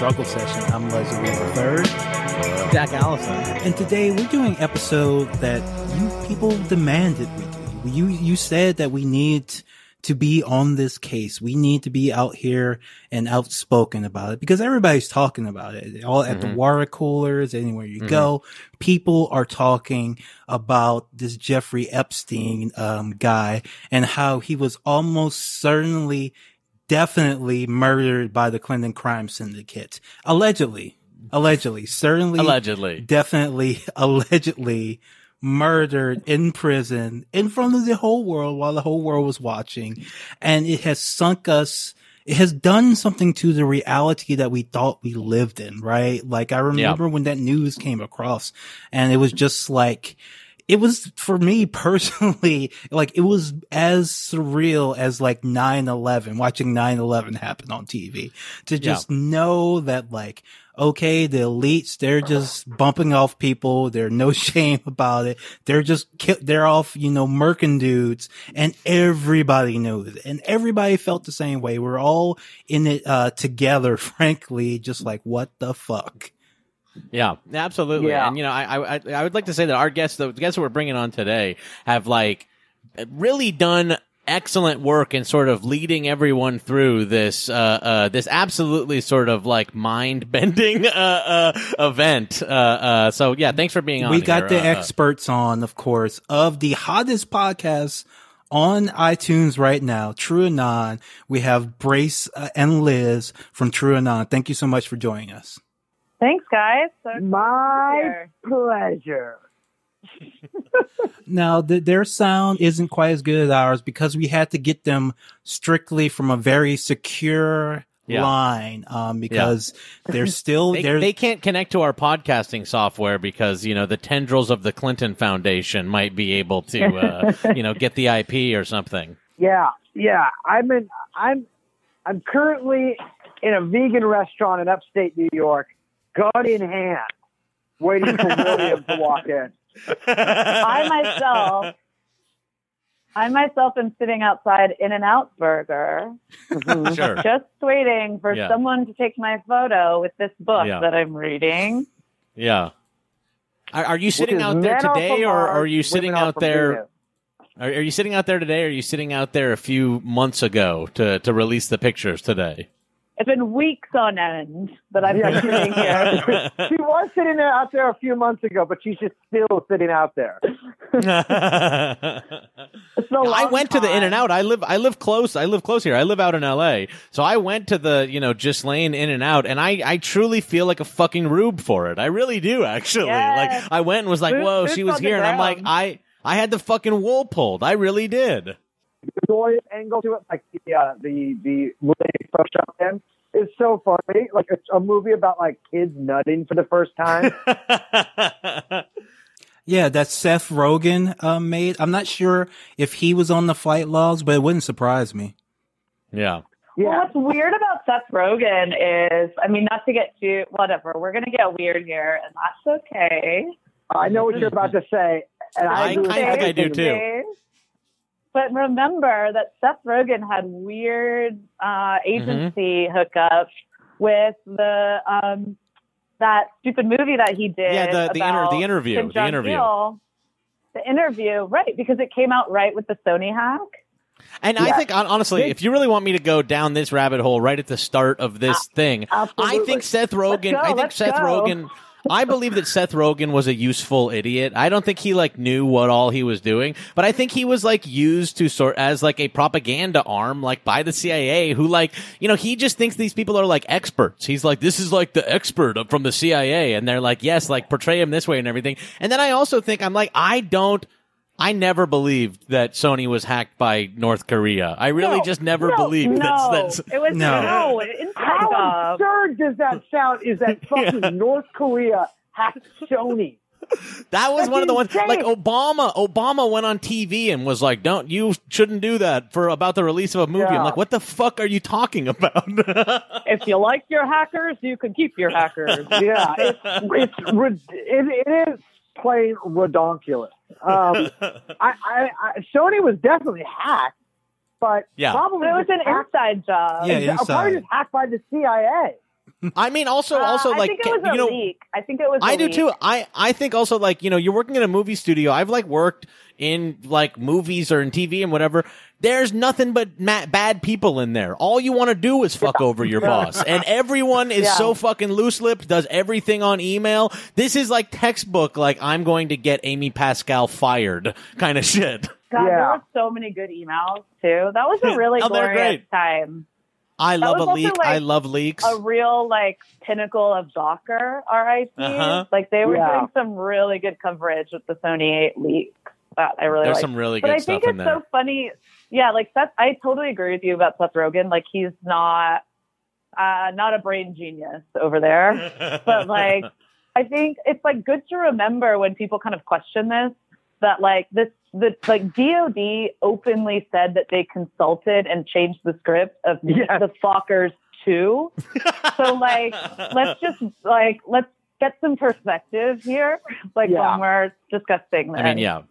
Struggle Session. I'm Leslie the Third, Jack Allison. and today we're doing an episode that you people demanded we do. You you said that we need to be on this case. We need to be out here and outspoken about it because everybody's talking about it. All at the water coolers, anywhere you go, people are talking about this Jeffrey Epstein um, guy and how he was almost certainly definitely murdered by the Clinton crime syndicate. Allegedly. Allegedly. Certainly. Allegedly. Definitely. Allegedly murdered in prison in front of the whole world while the whole world was watching. And it has sunk us. It has done something to the reality that we thought we lived in, right? Like I remember when that news came across and it was just like, it was for me personally, like it was as surreal as like 9-11, watching 9-11 happen on TV to just know that like, okay, the elites, they're just bumping off people. There's no shame about it. They're just, they're off, you know, murking dudes and everybody knows it. And everybody felt the same way. We're all in it, uh, together, frankly, just like, what the fuck? Yeah, absolutely. Yeah. And you know, I, I I would like to say that our guests, the guests that we're bringing on today, have like really done excellent work in sort of leading everyone through this uh, uh, this absolutely sort of like mind bending uh, uh, event. Uh, uh, so yeah, thanks for being on. we got here. the experts on, of course, of the hottest podcast on iTunes right now, True Anon. We have Brace uh, and Liz from True Anon. Thank you so much for joining us. Thanks, guys. So My pleasure. Now, th- their sound isn't quite as good as ours because we had to get them strictly from a very secure Yeah. line, um, because they're still, They, they're, they can't connect to our podcasting software because you know the tendrils of the Clinton Foundation might be able to uh, you know get the IP or something. Yeah, yeah. I'm in. I'm. I'm currently in a vegan restaurant in upstate New York, gun in hand, waiting for William to walk in. I myself, I myself am sitting outside In and Out Burger, mm-hmm. Sure. just waiting for Yeah. someone to take my photo with this book Yeah. that I'm reading. Yeah. Are, are you sitting out there today, or are you sitting out there? Are, are you sitting out there today? Or are you sitting out there a few months ago to to release the pictures today? It's been weeks on end that I've been sitting here. She was sitting there out there a few months ago, but she's just still sitting out there. It's been a I went to the In and. Out. I live I live close. I live close here. I live out in L.A. So I went to the you know just laying In and Out, and I I truly feel like a fucking rube for it. I really do actually. Yes. Like I went and was like, whoa, she was here, and I'm like. I I had the fucking wool pulled. I really did. Joy angle to it, like the uh, the the movie they photoshopped in, is so funny. Like it's a movie about like kids nutting for the first time. yeah, that Seth Rogen, um, made. I'm not sure if he was on the flight logs, but it wouldn't surprise me. yeah. Well, yeah, what's weird about Seth Rogen is, I mean, not to get too, whatever, we're going to get weird here, and that's okay. I know what you're about to say, and I, I agree kinda think I do everything. too. But remember that Seth Rogen had weird uh, agency Mm-hmm. hookups with the um, that stupid movie that he did. Yeah, the- the inter- the interview, the interview. The interview, right? Because it came out right with the Sony hack. And I think, honestly, if you really want me to go down this rabbit hole right at the start of this thing, I think Seth Rogen. I think let's Seth go. Rogen. I believe that Seth Rogen was a useful idiot. I don't think he like knew what all he was doing, but I think he was like used to sort as like a propaganda arm, like by the CIA, who like you know he just thinks these people are like experts. He's like this is like the expert from the CIA, and they're like yes, like portray him this way and everything. And then I also think I'm like I don't. I never believed that Sony was hacked by North Korea. I really No, just never no, believed no, that's, that's it was No. no, inside How job. absurd does that sound? Is that fucking North Korea hacked Sony? That was That's one of the ones insane. like Obama. Obama went on TV and was like, "Don't you shouldn't do that for about the release of a movie." I'm like, "What the fuck are you talking about?" If you like your hackers, you can keep your hackers. Yeah, it's it's it, it is plain redonkulous. Um, I, I, I Sony was definitely hacked. but Yeah. probably it was an hacked- inside job. Yeah, Probably just hacked by the CIA. I mean, also, Uh, also I like think it was you a know, leak. I think it was. I a do leak. too. I I think also like you know you're working in a movie studio. I've like worked in like movies or in TV and whatever. There's nothing but ma- bad people in there. All you want to do is fuck over your boss, and everyone is Yeah. so fucking loose lipped. Does everything on email. This is like textbook. Like I'm going to get Amy Pascal fired kind of shit. God, there Yeah. were so many good emails too. That was a really Oh, glorious great. time. I That love a leak. like, I love leaks. A real like pinnacle of Gawker RIP. Uh-huh. Like they were Yeah. doing some really good coverage with the Sony 8 leaks. That I really There's liked. some really good but I think it's so funny. Yeah, like Seth, I totally agree with you about Seth Rogen. Like he's not, uh, not a brain genius over there. but like, I think it's like good to remember when people kind of question this that like this, the like DOD openly said that they consulted and changed the script of Yes. the Fockers two. so like, let's just like let's get some perspective here, like Yeah. when we're discussing this. I mean, yeah.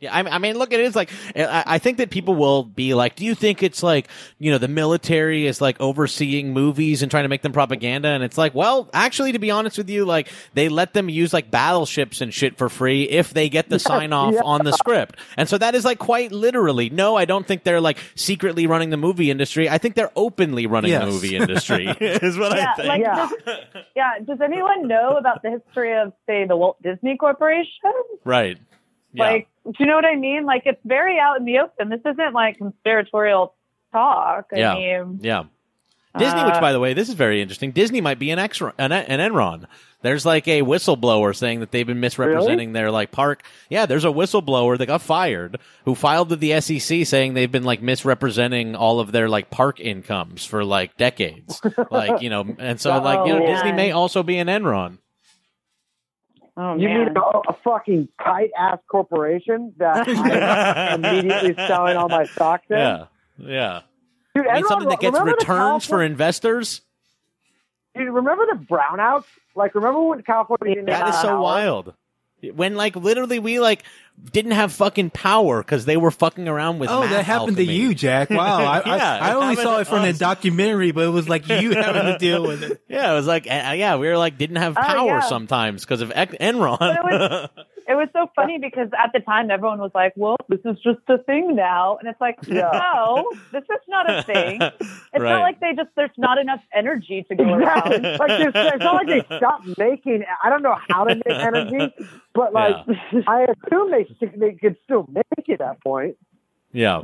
Yeah, I, I mean, look, it is like I, I think that people will be like, "Do you think it's like you know the military is like overseeing movies and trying to make them propaganda?" And it's like, well, actually, to be honest with you, like they let them use like battleships and shit for free if they get the sign off yeah. on the script, and so that is like quite literally. No, I don't think they're like secretly running the movie industry. I think they're openly running Yes. the movie industry. is what yeah, I think. like Yeah. Does, yeah. Does anyone know about the history of, say, the Walt Disney Corporation? right. Yeah. Like, do you know what I mean? Like, it's very out in the open. This isn't like conspiratorial talk. I Yeah. mean, Yeah. Disney, Uh, which by the way, this is very interesting. Disney might be an X, an, an Enron. There's like a whistleblower saying that they've been misrepresenting their like park. Yeah, there's a whistleblower that got fired who filed with the SEC saying they've been like misrepresenting all of their like park incomes for like decades. like, you know, and so like, you know, Oh, Disney may also be an Enron. Oh You man. mean a, a fucking tight ass corporation that I'm immediately selling all my stocks in? Yeah. Yeah. Dude, I mean Enron- something that gets returns for investors? Dude, remember the brownouts? Like, remember when California didn't That have so power? wild. When like literally we like didn't have fucking power because they were fucking around with. Oh, that happened to you, Jack. Wow. I, Yeah, I, I only saw it from to the documentary, but it was like you having to deal with it. Yeah, it was like uh, yeah, we were like didn't have Oh, power yeah. sometimes because of Ec- Enron. But it was- It was so funny because at the time everyone was like, "Well, this is just a thing now," and it's like, Yeah. "No, this is not a thing. It's Right. not like they just there's not enough energy to go around." like it's, it's not like they stopped making. I don't know how to make energy, but like I assume they they could still make it at that point. yeah,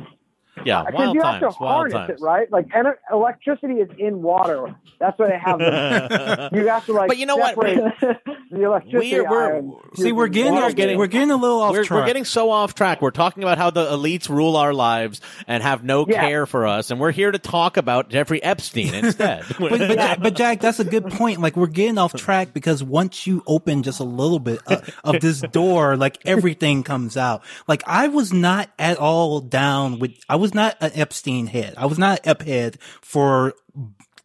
yeah, Because wild you have times, to harness times. it, right? Like ener- electricity is in water. That's why they have them. You have to like. But you know what? the electricity. We're- we're- ion See, we're getting, We're getting- we're getting a little off we're, track. we're getting so off track. We're talking about how the elites rule our lives and have no Yeah. care for us, and we're here to talk about Jeffrey Epstein instead. but, but, Jack, but Jack, that's a good point. Like we're getting off track because once you open just a little bit of, of this door, like everything comes out. Like I was not at all down with. I was not an Epstein head. I was not an Ep head for.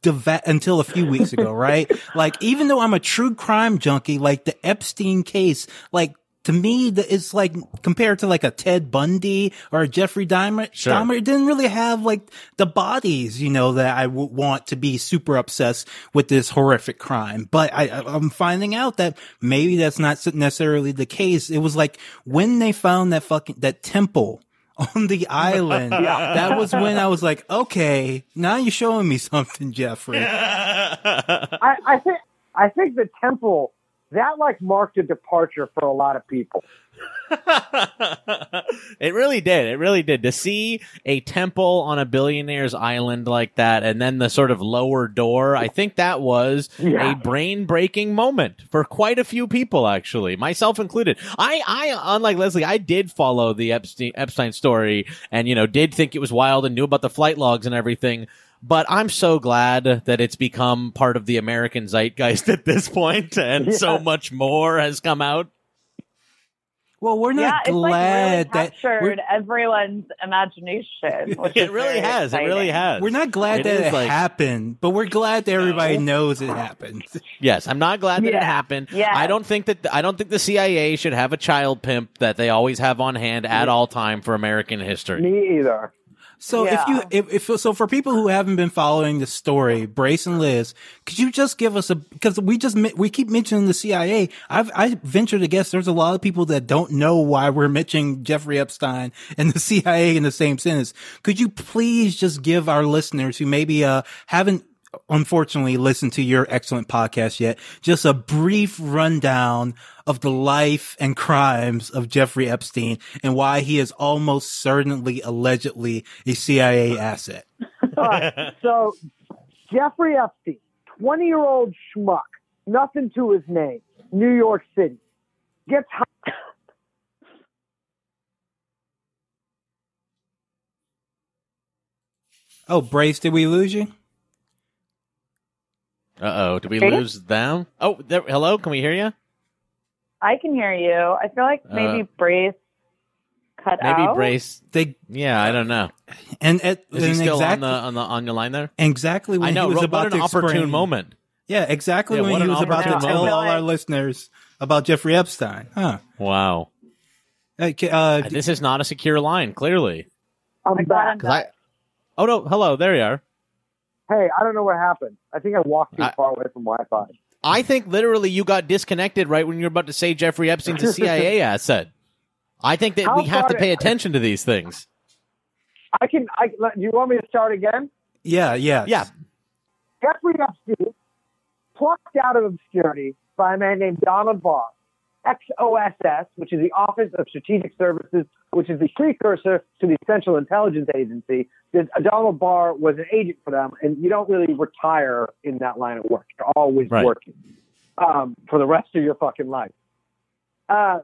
The va- until a few weeks ago, right? like, even though I'm a true crime junkie, like the Epstein case, like to me, the, it's like compared to like a Ted Bundy or a Jeffrey Dahmer, Sure. Dahmer, didn't really have like the bodies, you know, that I want to be super obsessed with this horrific crime. But I- I'm finding out that maybe that's not necessarily the case. It was like when they found that fucking, that temple on the island. That was when I was like, okay, now you're showing me something, Jeffrey. I, I think I think the temple that like marked a departure for a lot of people. it really did. It really did. To see a temple on a billionaire's island like that and then the sort of lower door, I think that was Yeah. a brain breaking moment for quite a few people, actually, myself included. I, I, unlike Leslie, I did follow the Epstein, Epstein story and, you know, did think it was wild and knew about the flight logs and everything. But I'm so glad that it's become part of the American zeitgeist at this point, and so much more has come out. Well, we're not yeah, not it's like really glad that captured everyone's imagination. which It is really very has. It really has. we're not glad It that is it like- happened, but we're glad that everybody knows it happened. Yes, I'm not glad that it happened. Yeah. I don't think that I don't think the CIA should have a child pimp that they always have on hand at all time for American history. Me either. So if you, if, if, so for people who haven't been following the story, Brace and Liz, could you just give us a, because we just, we keep mentioning the CIA. I've, I venture to guess there's a lot of people that don't know why we're mentioning Jeffrey Epstein and the CIA in the same sentence. Could you please just give our listeners who maybe, uh, haven't unfortunately listened to your excellent podcast yet, just a brief rundown of the life and crimes of Jeffrey Epstein and why he is almost certainly allegedly a CIA asset. Right. So Jeffrey Epstein, 20 year old schmuck, nothing to his name, New York City, gets high. Oh, Brace, did we lose you? Uh oh, did we lose them? Oh, there, hello, can we hear you? I can hear you. I feel like maybe Uh, Brace cut Maybe out. Maybe Brace. They Yeah, I don't know. and, at, Is he still exactly, on the on the on your line there? exactly when I know. he was What about an to opportune explain- moment. Yeah, exactly Yeah, when what he was about to opportune tell all our listeners about Jeffrey Epstein. Huh. Wow. Okay, uh, This is not a secure line. Clearly. I'm I got him back. 'Cause I. Oh no! Hello, there you are. Hey, I don't know what happened. I think I walked too I- far away from Wi Fi. I think literally you got disconnected right when you were about to say Jeffrey Epstein's a CIA asset. I think that How we have to far- pay attention to these things. I can. I, do you want me to start again? yeah, yeah, Yeah. Jeffrey Epstein, plucked out of obscurity by a man named Donald Barr, XOSS, which is the Office of Strategic Services, which is the precursor to the Central Intelligence Agency. Donald Barr was an agent for them, and you don't really retire in that line of work. You're always Right. working um, for the rest of your fucking life. Uh,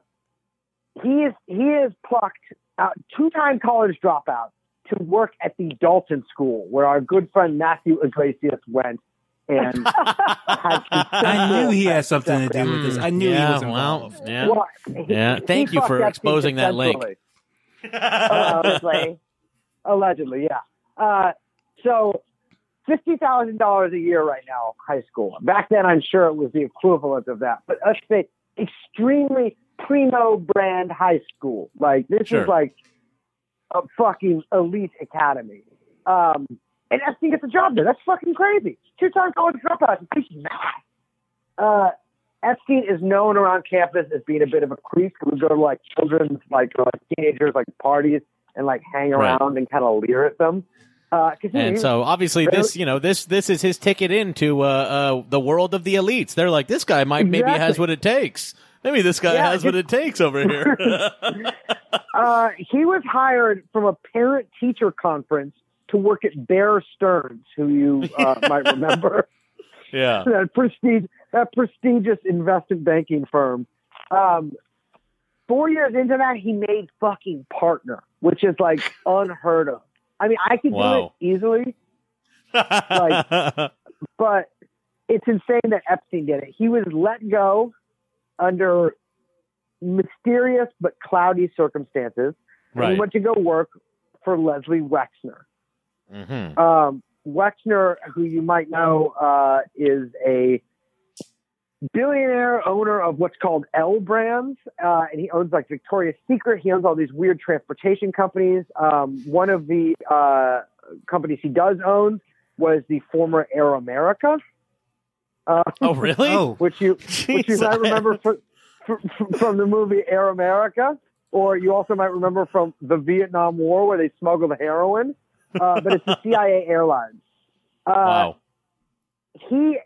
he is he is plucked out, two-time college dropout to work at the Dalton School, where our good friend Matthew Yglesias went and had. I knew he had something to do with this. I knew yeah, he was well, involved. yeah. Well, he- Yeah, thank you for exposing that link. Allegedly. Allegedly, yeah. Uh, so fifty thousand dollars a year right now, high school. Back then, I'm sure it was the equivalent of that. But let's say extremely primo brand high school. Like this Sure. is like a fucking elite academy. Um, and Epstein gets a job there. That's fucking crazy. Two time college dropout. He's mad. Uh, Epstein is known around campus as being a bit of a creep who would go to like children's, like, or, like teenagers, like parties and like hang Right. around and kind of leer at them. Uh, 'cause, you he And so obviously Really? this, you know, this this is his ticket into uh, uh, the world of the elites. They're like, this guy might maybe has what it takes. Maybe this guy Yeah, has what it takes over here. uh, he was hired from a parent teacher conference to work at Bear Stearns, who you uh, might remember. yeah. that prestige that prestigious investment banking firm. Um, four years into that, he made fucking partner, which is like unheard of. I mean, I could Wow. do it easily, like, but it's insane that Epstein did it. He was let go under mysterious but cloudy circumstances. And he went to go work for Leslie Wexner. Hmm Um, Wexner, who you might know, uh, is a billionaire owner of what's called L Brands, uh, and he owns like Victoria's Secret. He owns all these weird transportation companies. Um, one of the uh, companies he does own was the former Air America, uh, Oh, really? Oh, which you which you might remember from, from, from the movie Air America, or you also might remember from the Vietnam War where they smuggled heroin. Uh, but it's the CIA Airlines. Uh, wow. He,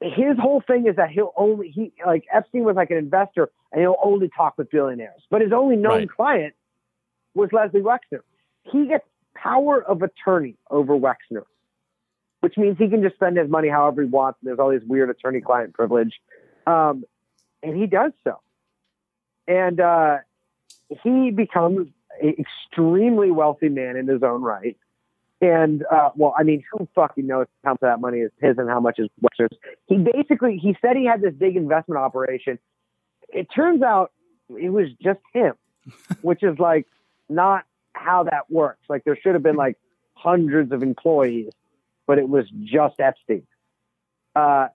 his whole thing is that he'll only he like Epstein was like an investor and he'll only talk with billionaires. But his only known Right. client was Leslie Wexner. He gets power of attorney over Wexner, which means he can just spend his money however he wants. And there's all these weird attorney-client privilege, um, and he does so. And uh, he becomes an extremely wealthy man in his own right. And uh, well, I mean, who fucking knows how much of that money is his and how much is Wexner's? He basically he said he had this big investment operation. It turns out it was just him, which is like not how that works. Like there should have been like hundreds of employees, but it was just Epstein. Uh,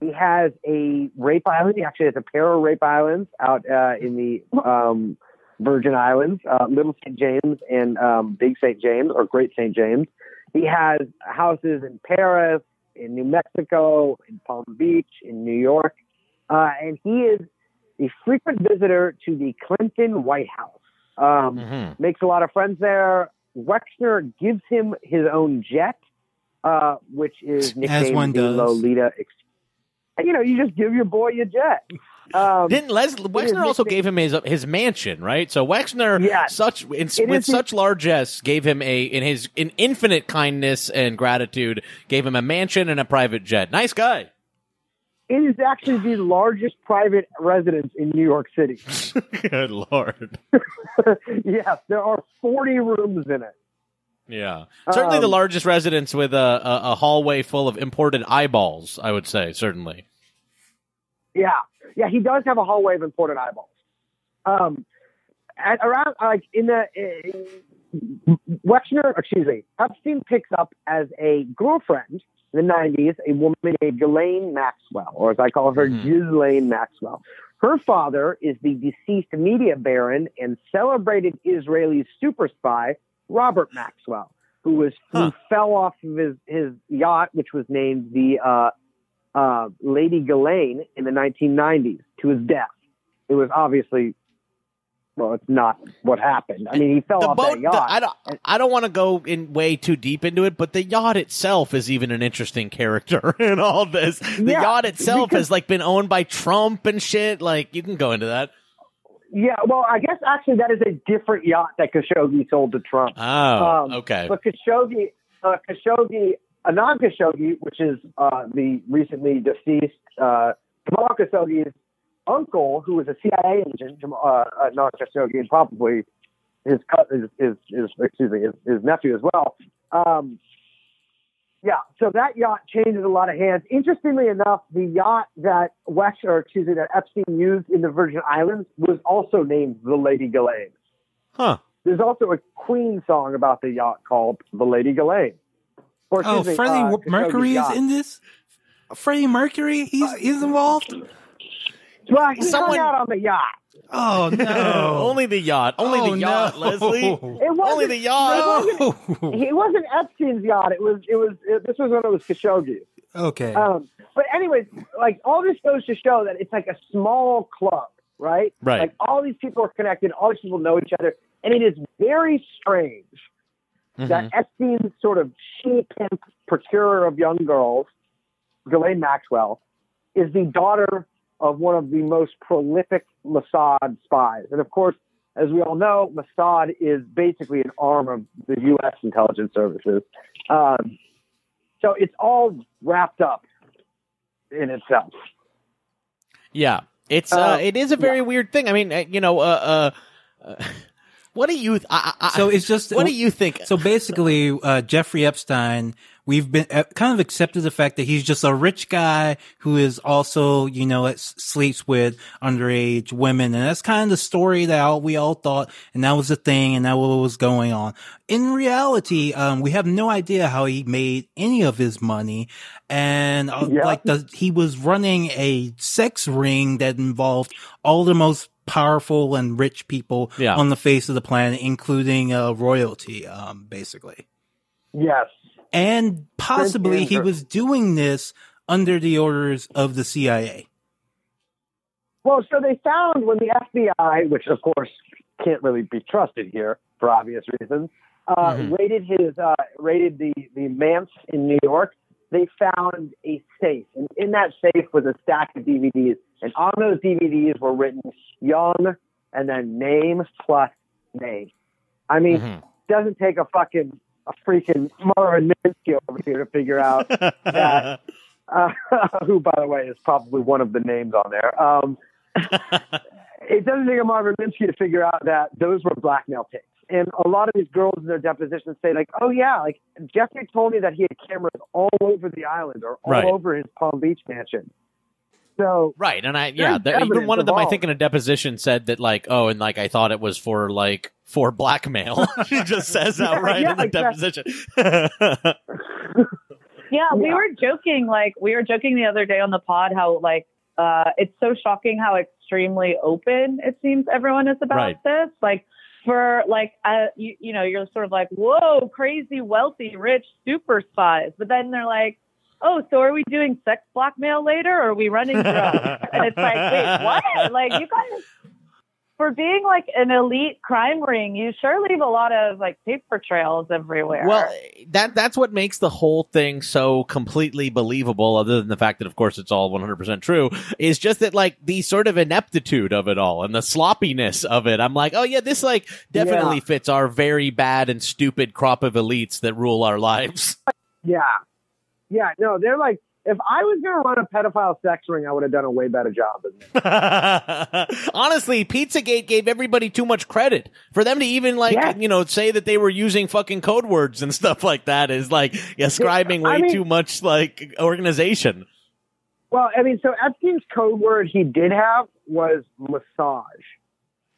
he has a rape island. He actually has a pair of rape islands out uh, in the um, Virgin Islands, uh, Little St. James and um, Big St. James, or Great St. James. He has houses in Paris, in New Mexico, in Palm Beach, in New York, uh, and he is a frequent visitor to the Clinton White House. Um, Mhm. makes a lot of friends there. Wexner gives him his own jet, uh, which is nicknamed one the does. Lolita. Ex- and, you know, you just give your boy a jet. Um, Didn't Les Wexner also gave him his his mansion, right? So Wexner, Yes. such in, with the- such largesse, gave him a in his in infinite kindness and gratitude, gave him a mansion and a private jet. Nice guy. it is actually the largest private residence in New York City. Good lord. yes, there are 40 rooms in it. Yeah, certainly the Um, largest residence with a, a a hallway full of imported eyeballs. I would say certainly. Yeah, yeah, he does have a hallway of imported eyeballs. Um, at around like in the uh, Wexner, excuse me, Epstein picks up as a girlfriend in the '90s a woman named Ghislaine Maxwell, or as I call her, Mhm. Ghislaine Maxwell. Her father is the deceased media baron and celebrated Israeli super spy Robert Maxwell, who was Huh. who fell off of his his yacht, which was named the uh, uh, Lady Ghislaine in the 1990s to his death. It was obviously, well, it's not what happened. I mean, he fell The off boat. that the- yacht. I don't. I don't want to go in way too deep into it, but the yacht itself is even an interesting character in all this. The Yeah, yacht itself because- has like been owned by Trump and shit. Like you can go into that. yeah, well, I guess actually that is a different yacht that Khashoggi sold to Trump. Oh, Um, okay. But Khashoggi, uh, Khashoggi, Adnan Khashoggi, which is uh, the recently deceased uh, Jamal Khashoggi's uncle, who was a CIA agent, Jamal, uh, Adnan Khashoggi, and probably his, his, his, his excuse me, his, his nephew as well. Um, yeah, so that yacht changes a lot of hands. Interestingly enough, the yacht that Wex, or excuse me, that Epstein used in the Virgin Islands was also named the Lady Ghislaine. Huh. There's also a Queen song about the yacht called the Lady Ghislaine. Or, Oh, excuse me, Freddie uh, Mercury is in this. Freddie Mercury, he's he's involved. Well, he Someone- out on the yacht. Oh no! Only the yacht. Only Oh, the yacht, no. Leslie. It wasn't, Only the yacht. No. It wasn't Epstein's yacht. It was. It was. It, this was when it was Khashoggi. okay. Um, but anyways, like all this goes to show that it's like a small club, right? Right. Like all these people are connected. All these people know each other, and it is very strange Mhm. that Epstein's sort of she pimp procurer of young girls, Ghislaine Maxwell, is the daughter of one of the most prolific Mossad spies. And of course, as we all know, Mossad is basically an arm of the U.S. intelligence services. Um, so it's all wrapped up in itself. Yeah, it's uh, Uh, it is a very weird thing. I mean, uh, you know, uh, uh, uh, what do you? I, I, so it's just what do you think? So basically, uh, Jeffrey Epstein, we've been uh, kind of accepted the fact that he's just a rich guy who is also, you know, s- sleeps with underage women. And that's kind of the story that all, we all thought. And that was the thing. And that what was going on. In reality, um, we have no idea how he made any of his money. And uh, Yeah. like the, he was running a sex ring that involved all the most powerful and rich people Yeah. on the face of the planet, including uh, royalty, um, basically. Yes. And possibly he was doing this under the orders of the CIA. Well, so they found when the FBI, which of course can't really be trusted here for obvious reasons, uh, Mhm. raided his uh, raided the the manse in New York. They found a safe, and in that safe was a stack of DVDs, and on those DVDs were written "Young" and then name plus name. I mean, Mhm. doesn't take a fucking a freaking Marvin Minsky over here to figure out that uh, who, by the way, is probably one of the names on there. Um, it doesn't take a Marvin Minsky to figure out that those were blackmail tapes. And a lot of these girls in their depositions say, like, oh, yeah, like Jeffrey told me that he had cameras all over the island or all Right. over his Palm Beach mansion. So, Right, and I yeah, There's the, even one of them I think in a deposition said that like oh, and like I thought it was for like for blackmail. she just says Yeah, outright yeah, in the exactly. deposition. Yeah, we Yeah. were joking. Like we were joking the other day on the pod how like uh, it's so shocking how extremely open it seems everyone is about Right. this. Like for like, uh, you, you know, you're sort of like, whoa, crazy, wealthy, rich, super spies. But then they're like, oh, so are we doing sex blackmail later or are we running drugs? and it's like, wait, what? Like you guys, for being like an elite crime ring, you sure leave a lot of like paper trails everywhere. Well, that that's what makes the whole thing so completely believable. Other than the fact that, of course, it's all one hundred percent true, is just that like the sort of ineptitude of it all and the sloppiness of it. I'm like, oh yeah, this like definitely Yeah. fits our very bad and stupid crop of elites that rule our lives. Yeah. Yeah. No, they're like, if I was going to run a pedophile sex ring, I would have done a way better job than this. Honestly, Pizzagate gave everybody too much credit for them to even like Yeah. you know say that they were using fucking code words and stuff like that is like ascribing way I mean- too much like organization. Well, I mean, so Epstein's code word he did have was massage.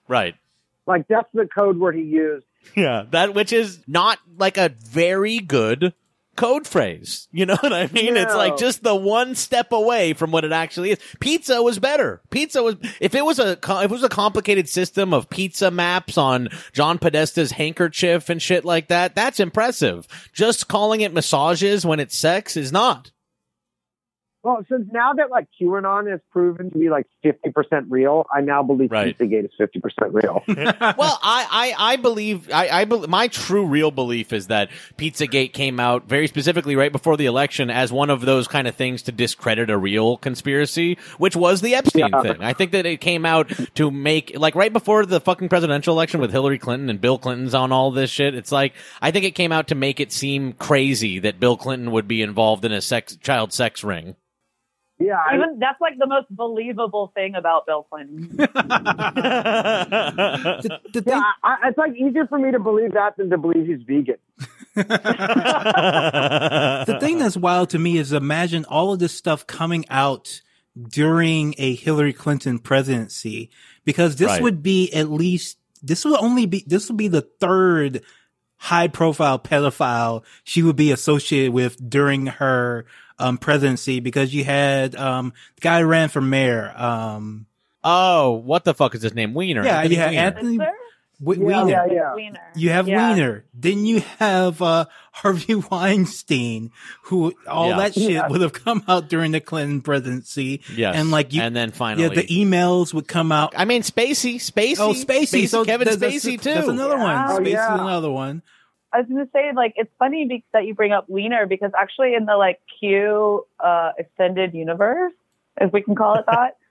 Right. Like, that's the code word he used. Yeah, that which is not like a very good code phrase. You know what I mean? It's like just the one step away from what it actually is. Pizza was better. Pizza was if it was a if it was a complicated system of pizza maps on John Podesta's handkerchief and shit like that. That's impressive. Just calling it massages when it's sex is not. Well, since now that like QAnon has proven to be like 50% real, I now believe Right. Pizzagate is 50% real. well, I, I, I believe, I, I, bel my true real belief is that Pizzagate came out very specifically right before the election as one of those kind of things to discredit a real conspiracy, which was the Epstein Yeah. thing. I think that it came out to make, like right before the fucking presidential election with Hillary Clinton and Bill Clinton's on all this shit. It's like, I think it came out to make it seem crazy that Bill Clinton would be involved in a sex, child sex ring. Yeah. I- Even that's like the most believable thing about Bill Clinton. The, the yeah, I, I- it's like easier for me to believe that than to believe he's vegan. the thing that's wild to me is imagine all of this stuff coming out during a Hillary Clinton presidency, because this Right. would be at least, this would only be, this would be the third high profile pedophile she would be associated with during her, um, presidency, because you had, um, the guy who ran for mayor, um, oh, what the fuck is his name? Wiener. yeah, Anthony you had Weiner. Anthony Is Yeah, Weiner. yeah, yeah. Wiener. You have Yeah. Wiener. Then you have uh, Harvey Weinstein, who all Yeah. that shit Yeah. would have come out during the Clinton presidency. Yes. And like you, and then finally, yeah, the emails would come out. I mean, Spacey, Spacey, oh, Spacey. So Kevin there's- there's- Spacey too. That's another one. Yeah. Oh, Spacey's yeah. another one. I was going to say, like, it's funny be- that you bring up Wiener because actually, in the like Q uh, extended universe, if we can call it that,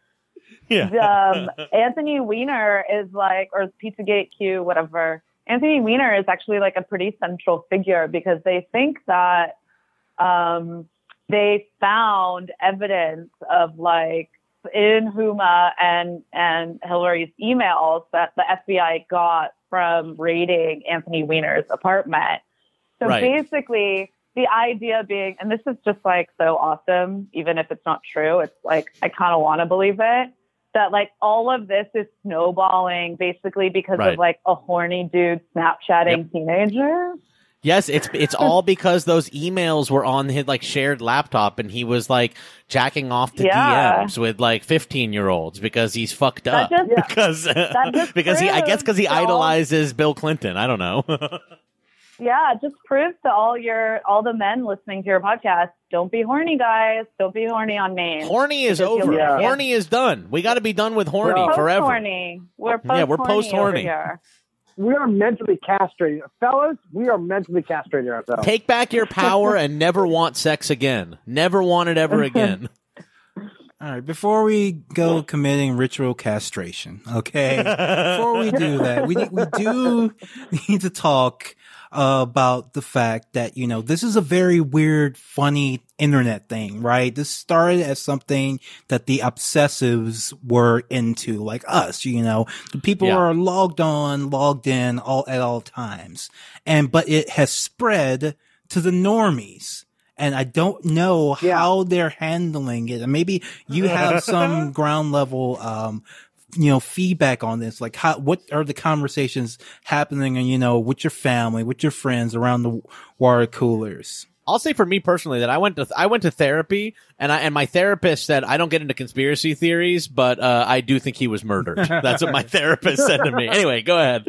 um, Anthony Weiner is like, or Pizzagate Q, whatever. Anthony Weiner is actually like a pretty central figure because they think that um, they found evidence of like in Huma and and Hillary's emails that the FBI got from raiding Anthony Weiner's apartment. So Right. basically, the idea being, and this is just like so awesome, even if it's not true, it's like I kind of want to believe it. That like all of this is snowballing basically because Right. of like a horny dude Snapchatting teenagers. Yes, it's it's all because those emails were on his like shared laptop, and he was like jacking off to Yeah. DMs with like fifteen year olds because he's fucked up. Just- because because he I guess because he idolizes Bill Clinton. I don't know. Yeah, just prove to all your all the men listening to your podcast, don't be horny, guys. Don't be horny on me. horny is over. Yeah. Horny is done. We got to be done with horny Well- forever. Post-horny. We're post Yeah, we're post-horny. We are mentally castrated. Fellas, we are mentally castrating ourselves. Take back your power and never want sex again. Never want it ever again. All right, before we go committing ritual castration, okay? before we do that, we we do need to talk uh, about the fact that you know this is a very weird, funny internet thing, right? This started as something that the obsessives were into, like us. You know, the people Yeah. are logged on, logged in, all at all times, and but it has spread to the normies. And I don't know Yeah. how they're handling it. And maybe you have some ground level, um, you know, feedback on this. Like how, what are the conversations happening and, you know, with your family, with your friends around the water coolers? I'll say for me personally that I went to I went to therapy and I and my therapist said I don't get into conspiracy theories, but uh, I do think he was murdered. That's what my therapist said to me. Anyway, go ahead.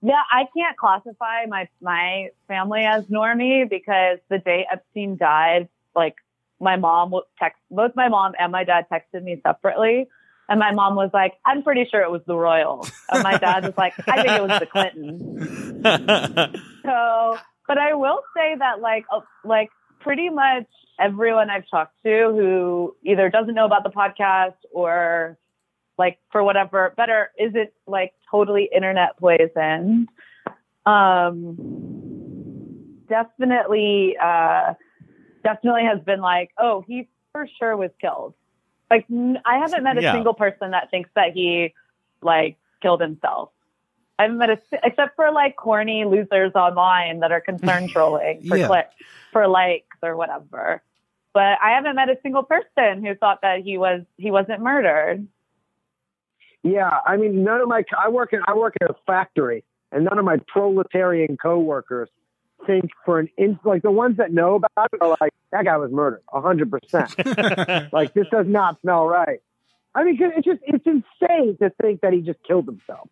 Yeah, I can't classify my my family as normie because the day Epstein died, like my mom texted both my mom and my dad texted me separately. And my mom was like, I'm pretty sure it was the royals. And my dad was like, I think it was the Clintons. So, but I will say that like, uh, like pretty much everyone I've talked to who either doesn't know about the podcast or like for whatever better isn't like totally internet poisoned. Um, definitely, uh, definitely has been like, oh, he for sure was killed. Like, n- I haven't met a Yeah. single person that thinks that he like killed himself. I haven't met a, except for like corny losers online that are concerned trolling for Yeah. clicks, for likes or whatever. But I haven't met a single person who thought that he was he wasn't murdered. Yeah, I mean, none of my I work in I work in a factory, and none of my proletarian coworkers think for an in like the ones that know about it are like that guy was murdered, a hundred percent. Like this does not smell right. I mean, it's just it's insane to think that he just killed himself.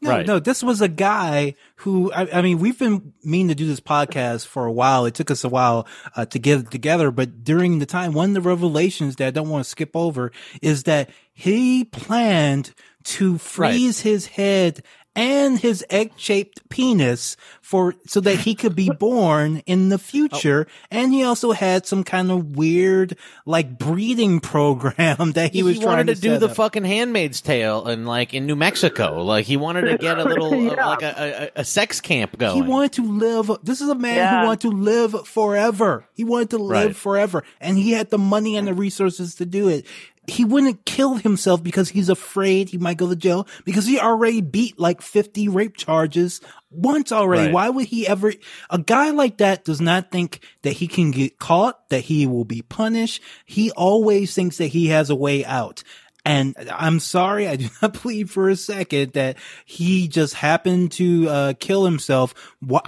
No, Right. no, this was a guy who, I, I mean, we've been meaning to do this podcast for a while. It took us a while uh, to get it together, but during the time, one of the revelations that I don't want to skip over is that he planned to freeze his head and his egg-shaped penis for so that he could be born in the future. And he also had some kind of weird, like breeding program that he was trying wanted to, to do the up. fucking Handmaid's Tale and like in New Mexico. Like he wanted to get a little uh, Yeah. like a, a, a sex camp going. He wanted to live. This is a man Yeah. who wanted to live forever. He wanted to live Right. forever, and he had the money and the resources to do it. He wouldn't kill himself because he's afraid he might go to jail because he already beat like 50 rape charges once already. Right. Why would he ever? A guy like that does not think that he can get caught, that he will be punished. He always thinks that he has a way out. And I'm sorry, I do not believe for a second that he just happened to uh, kill himself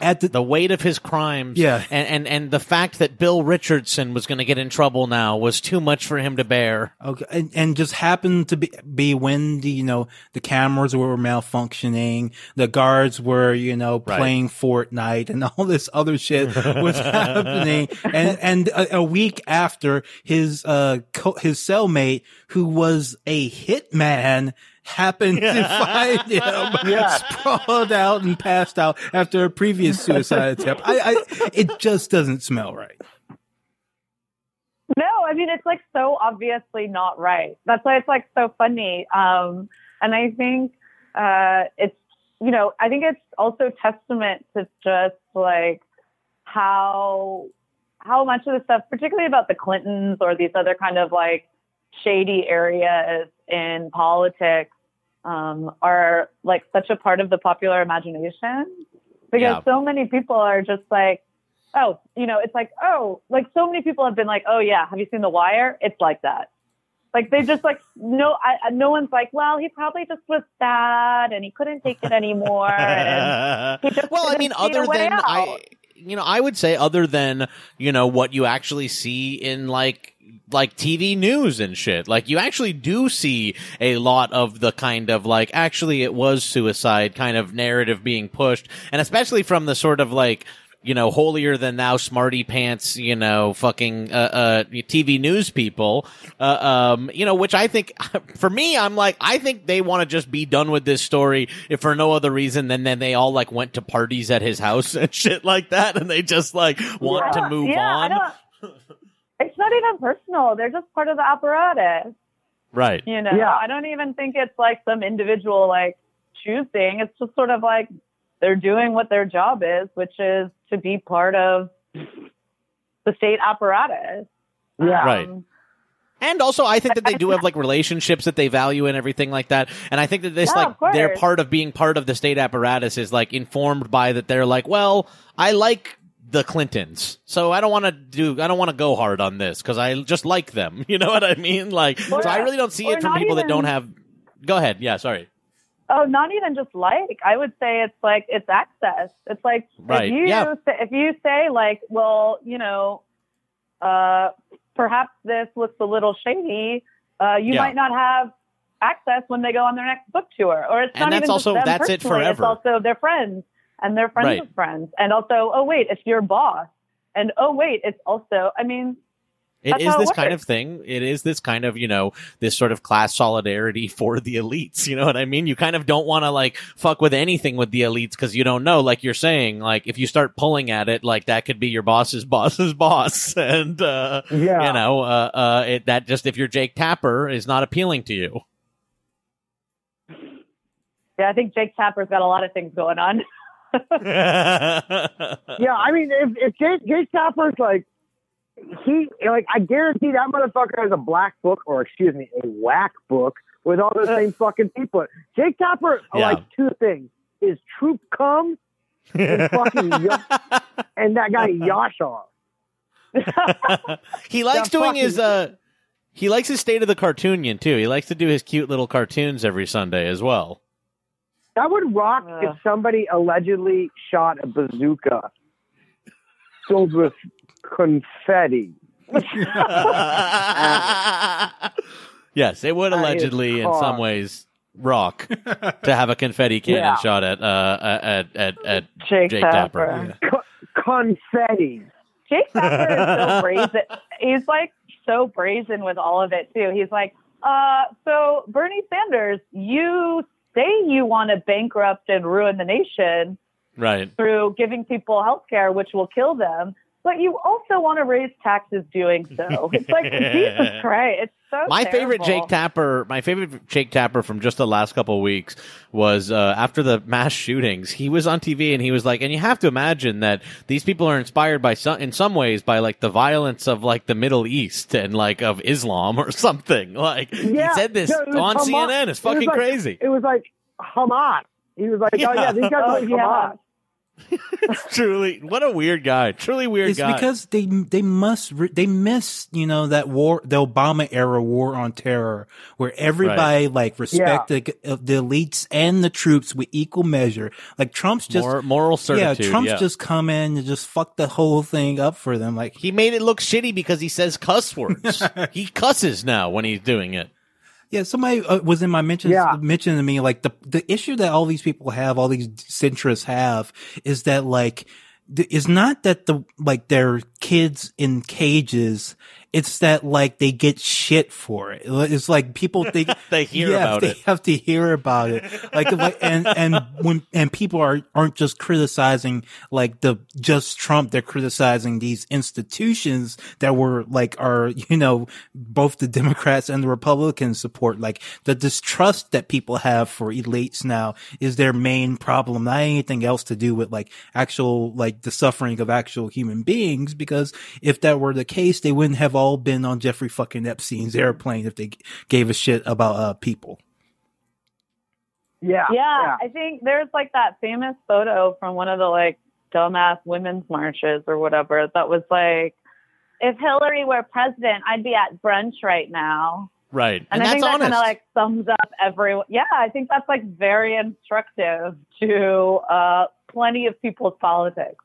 at the. the weight of his crimes, Yeah. and and, and the fact that Bill Richardson was going to get in trouble now was too much for him to bear. Okay, and, and just happened to be, be when the you know the cameras were malfunctioning, the guards were you know Right. playing Fortnite, and all this other shit was happening. And and a, a week after his uh co- his cellmate, who was a hitman, happened to find him sprawled out and passed out after a previous suicide attempt. I, I it just doesn't smell right. No, I mean it's like so obviously not right. That's why it's like so funny. Um, and I think uh, it's you know I think it's also testament to just like how how much of the stuff, particularly about the Clintons or these other kind of like shady areas in politics, um, are like such a part of the popular imagination because Yeah. so many people are just like oh, you know, it's like, oh, like so many people have been like, oh yeah, have you seen The Wire? It's like that. Like they just like no, I, no one's like, well, he probably just was sad and he couldn't take it anymore. and he just well, I mean, other than out. I, you know, I would say other than you know what you actually see in like like TV news and shit. Like you actually do see a lot of the kind of like actually it was suicide kind of narrative being pushed, and especially from the sort of like you know, holier than thou, smarty pants, you know, fucking uh, uh, TV news people, uh, um, you know, which I think, for me, I'm like, I think they want to just be done with this story, if for no other reason than then they all like went to parties at his house and shit like that, and they just like want Yeah, to move yeah, on, it's not even personal. They're just part of the apparatus. right? You know, Yeah. I don't even think it's like some individual like choosing. It's just sort of like they're doing what their job is, which is to be part of the state apparatus. Yeah. Right. Um, And also, I think that they do have like relationships that they value and everything like that. And I think that this, Yeah, like, their part of being part of the state apparatus is like informed by that. They're like, well, I like the Clintons, so I don't want to do, I don't want to go hard on this because I just like them. You know what I mean? Like, Or- so I really don't see it from people that don't have. Go ahead. Yeah, sorry. Oh, not even just like. I would say it's like it's access. It's like Right, if you yeah. say, if you say like, well, you know, uh, perhaps this looks a little shady. Uh, you Yeah. might not have access when they go on their next book tour, or it's And not that's even also- just them that's it personally, forever. It's also their friends and they're friends Right. of friends, and also, oh wait, it's your boss, and oh wait, it's also. I mean, it is That's is how it this kind of thing. It is this kind of, you know, this sort of class solidarity for the elites. You know what I mean? You kind of don't want to like fuck with anything with the elites because you don't know, like you're saying, like if you start pulling at it, like that could be your boss's boss's boss. And, uh, Yeah. you know, uh, uh, it, that just, if you're Jake Tapper is not appealing to you. yeah, I think Jake Tapper's got a lot of things going on. Yeah, I mean, if, if Jake, Jake Tapper's like, he, like, I guarantee that motherfucker has a black book, or excuse me, a whack book with all the same fucking people. Jake Tapper, Yeah. like, two things is Troop come and fucking, Yo- and that guy Yashar. he likes The doing his, uh, he likes his state of the cartoonian too. He likes to do his cute little cartoons every Sunday as well. That would rock Uh. if somebody allegedly shot a bazooka filled with confetti. yes, it would allegedly, in some ways, rock to have a confetti cannon Yeah. shot at uh at at at Jake, Jake Tapper. Tapper. Co- confetti. Jake Tapper is so brazen. He's like so brazen with all of it too. He's like, uh, so Bernie Sanders, you say you want to bankrupt and ruin the nation right. through giving people health care, which will kill them, but you also want to raise taxes doing so. It's like Jesus Christ. It's so My favorite. Jake Tapper, my favorite Jake Tapper from just the last couple of weeks was uh, after the mass shootings. He was on TV and he was like, and you have to imagine that these people are inspired by some, in some ways, by like the violence of like the Middle East and like of Islam or something. Like Yeah, he said this no, it was on Hamas. CNN. It's It fucking like- crazy. It was like Hamas. He was like, oh Yeah. yeah, these guys are like. Hamas. Truly, what a weird guy. Truly weird It's guy. because they they must re- they miss you know that war the Obama era war on terror where everybody like respected the, the elites and the troops with equal measure. Like Trump's just Mor- moral yeah certitude. Trump's yeah. just come in and just fuck the whole thing up for them. Like He made it look shitty because he says cuss words. he cusses now when he's doing it. Yeah, somebody uh, was in my mentions Yeah. mentioning to me like the the issue that all these people have, all these centrists have, is that like th- is not that the like their kids in cages. It's that like they get shit for it. It's like people think They hear yeah, about they it. have to hear about it. Like, like and and when and people are aren't just criticizing like the just Trump. They're criticizing these institutions that were like are you know both the Democrats and the Republicans support. Like the distrust that people have for elites now is their main problem. Not anything else to do with like actual like the suffering of actual human beings. Because if that were the case, they wouldn't have all been on Jeffrey fucking Epstein's airplane if they g- gave a shit about uh people. Yeah, Yeah, I think there's like that famous photo from one of the like dumbass women's marches or whatever that was like, if Hillary were president, I'd be at brunch right now. Right. And, And, I that's think that kind of like sums up everyone. Yeah, I think that's like very instructive to uh, plenty of people's politics.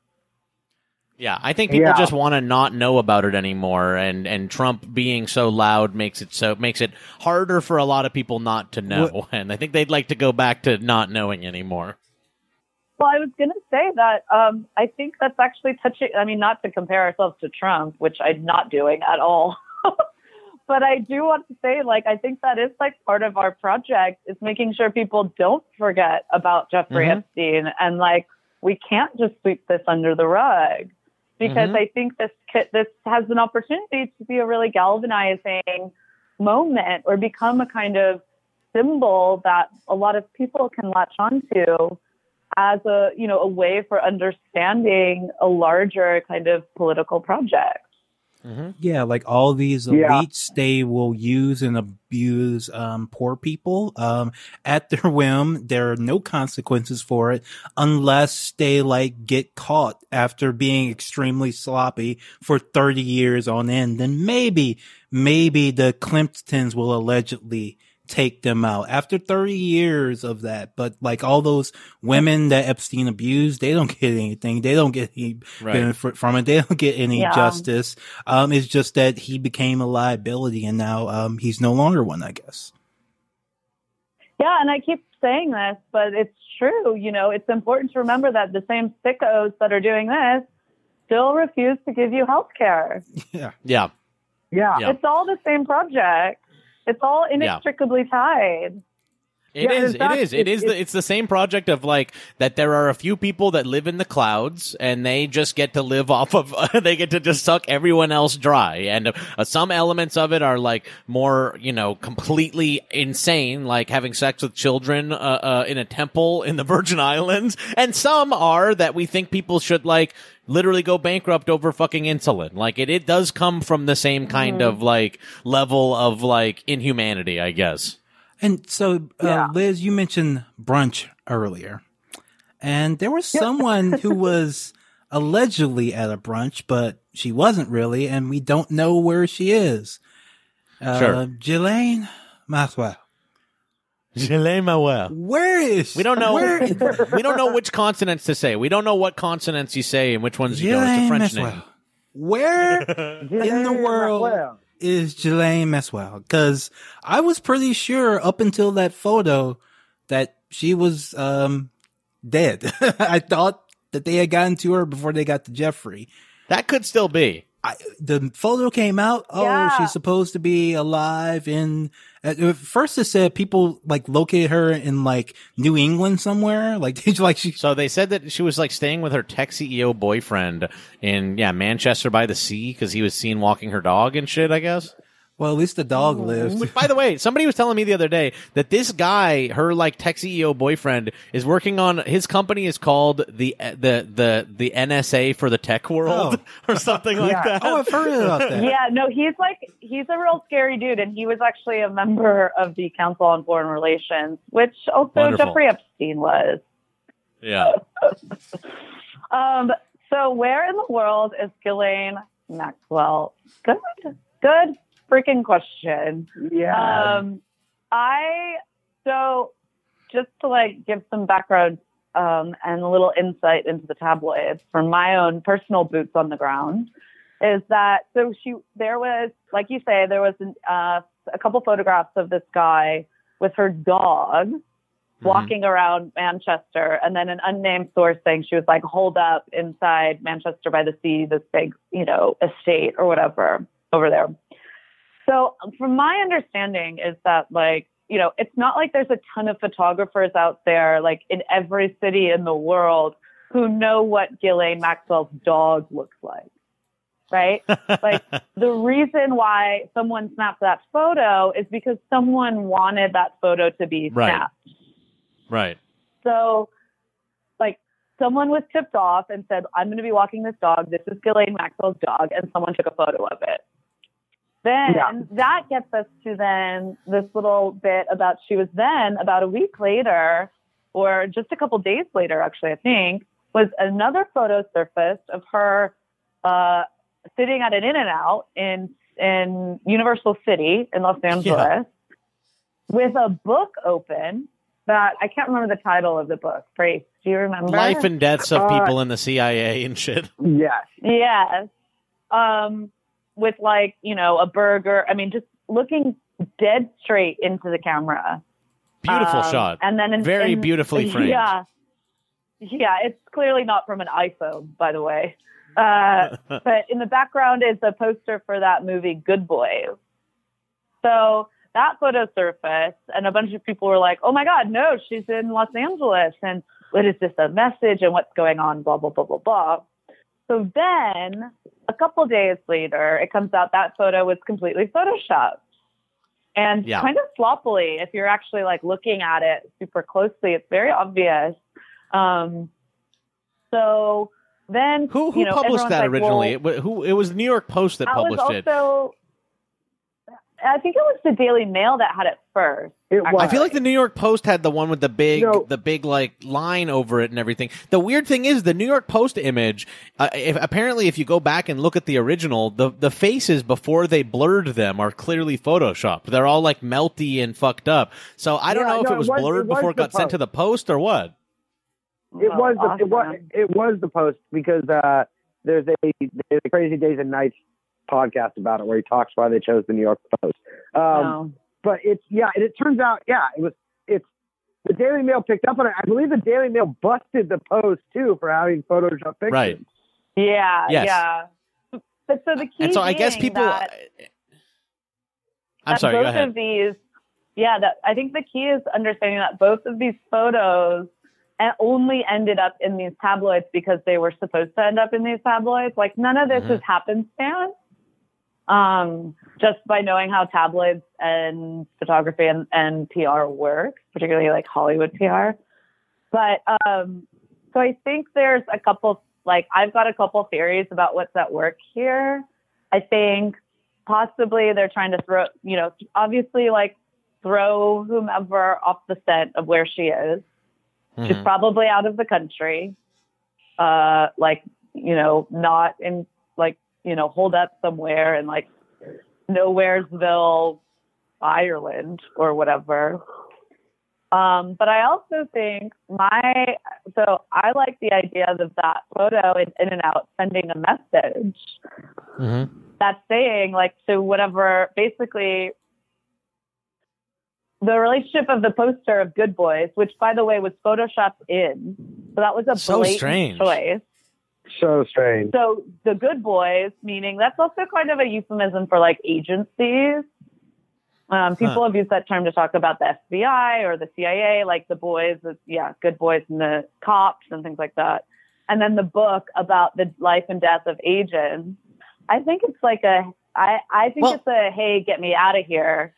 Yeah, I think people Yeah. just want to not know about it anymore, and and Trump being so loud makes it so makes it harder for a lot of people not to know, and I think they'd like to go back to not knowing anymore. Well, I was going to say that um, I think that's actually touching. I mean, not to compare ourselves to Trump, which I'm not doing at all. but I do want to say, like, I think that is like part of our project is making sure people don't forget about Jeffrey Mhm. Epstein and like we can't just sweep this under the rug because Mhm. I think this this has an opportunity to be a really galvanizing moment or become a kind of symbol that a lot of people can latch onto as a you know a way for understanding a larger kind of political project. Yeah, like all these Yeah. elites, they will use and abuse um, poor people um, at their whim. There are no consequences for it unless they like get caught after being extremely sloppy for thirty years on end. Then maybe, maybe the Clintons will allegedly take them out after 30 years of that. But like all those women that Epstein abused, they don't get anything. They don't get any Right. benefit from it. They don't get any Yeah. justice. Um, it's just that he became a liability and now, um, he's no longer one, I guess. Yeah, and I keep saying this, but it's true. You know, it's important to remember that the same sickos that are doing this still refuse to give you health care. Yeah. Yeah. Yeah. Yeah. It's all the same project. It's all inextricably tied. It Yeah, is. fact, it is. It it- is. it- the, it's the same project of like that. There are a few people that live in the clouds, and they just get to live off of. they get to just suck everyone else dry, and uh, some elements of it are like more, you know, completely insane, like having sex with children uh, uh, in a temple in the Virgin Islands, and some are that we think people should like literally go bankrupt over fucking insulin. Like it, it does come from the same kind of like level of like inhumanity, I guess. And so, uh, Yeah. Liz, you mentioned brunch earlier, and there was someone who was allegedly at a brunch, but she wasn't really, and we don't know where she is. Uh, Sure. Ghislaine Maxwell. Well. Where is We don't know. Where, we don't know which consonants to say. We don't know what consonants you say and which ones you don't. It's a French Maxwell. name. Where in the world Well, is Ghislaine Maxwell? Because I was pretty sure up until that photo that she was um dead. I thought that they had gotten to her before they got to Jeffrey. That could still be. I, the photo came out. Oh, Yeah. she's supposed to be alive in. Uh, at first, it said people like located her in like New England somewhere. Like, they like she. So they said that she was like staying with her tech CEO boyfriend in yeah Manchester by the Sea because he was seen walking her dog and shit. I guess. Well, at least the dog lived. Which, by the way, somebody was telling me the other day that this guy, her like tech CEO boyfriend, is working on his company is called the the the the NSA for the tech world or something like Yeah. that. Oh, I've heard about that. Yeah, no, he's like he's a real scary dude, and he was actually a member of the Council on Foreign Relations, which also Wonderful. Jeffrey Epstein was. Yeah. Um, so where in the world is Ghislaine Maxwell? Good, good freaking question. yeah. Um, I so just to like give some background um, and a little insight into the tabloids from my own personal boots on the ground is that so she there was like you say there was an, uh, a couple photographs of this guy with her dog walking around Manchester, and then an unnamed source saying she was like holed up inside Manchester by the Sea, this big, you know, estate or whatever over there. So, um, from my understanding, is that like, you know, it's not like there's a ton of photographers out there, like in every city in the world, who know what Ghislaine Maxwell's dog looks like. Right? like the reason why someone snapped that photo is because someone wanted that photo to be Right. snapped. Right. So, like, someone was tipped off and said, I'm going to be walking this dog. This is Ghislaine Maxwell's dog. And someone took a photo of it. Then Yeah. that gets us to then this little bit about she was then about a week later, or just a couple days later, actually, I think, was another photo surfaced of her uh, sitting at an In and Out in in Universal City in Los Angeles with a book open that I can't remember the title of the book. Grace, do you remember? Life and deaths of Uh, people in the CIA and shit. yes. Yes. Um, with like, you know, a burger. I mean, just looking dead straight into the camera. Beautiful Um, shot. And then in, Very in- beautifully framed. Yeah. Yeah, it's clearly not from an iPhone, by the way. Uh, but in the background is a poster for that movie, Good Boys. So that photo surfaced, and a bunch of people were like, oh my God, no, she's in Los Angeles. And what is this a message and what's going on? Blah, blah, blah, blah, blah. So then a couple days later, it comes out that photo was completely photoshopped. And Yeah. kind of sloppily, if you're actually like looking at it super closely, it's very obvious. Um, so then Who who you know, published that like, originally? well, it, who it was the New York Post that that published it. also I think it was the Daily Mail that had it first. It I was. I feel like the New York Post had the one with the big, You know- the big like line over it and everything. The weird thing is the New York Post image. Uh, if, apparently, if you go back and look at the original, the the faces before they blurred them are clearly photoshopped. They're all like melty and fucked up. So I don't Yeah, know if it was it was- blurred it was before it the got sent to the Post or what. It Oh, was the, it was it was the post because uh, there's a there's a Crazy Days and Nights podcast about it where he talks why they chose the New York Post. Um, No. But it's yeah, and it turns out yeah, it was it's the Daily Mail picked up on it. I believe the Daily Mail busted the Post too for having Photoshop pictures. Right. Yeah, Yes. yeah. But so the key And so I guess people. that, I'm that sorry. both Go ahead. of these, yeah, that I think the key is understanding that both of these photos and only ended up in these tabloids because they were supposed to end up in these tabloids. Like none of this Mhm. is happenstance. Um, just by knowing how tabloids and photography and, and PR works, particularly like Hollywood PR. But um, so I think there's a couple, like I've got a couple theories about what's at work here. I think possibly they're trying to throw, you know, obviously like throw whomever off the scent of where she is. She's Mhm. probably out of the country, uh, like you know, not in like you know, hold up somewhere in like Nowheresville, Ireland, or whatever. Um, but I also think my so I like the idea of that photo in, in and out sending a message Mhm. that's saying like to whatever basically the relationship of the poster of Good Boys, which by the way was photoshopped in, so that was a So strange. choice. So strange. So the Good Boys, meaning that's also kind of a euphemism for like agencies. Um, people Huh. have used that term to talk about the FBI or the CIA, like the boys, is- yeah, good boys and the cops and things like that. And then the book about the life and death of agents. I think it's like a, I, I think Well- it's a, hey, get me out of here.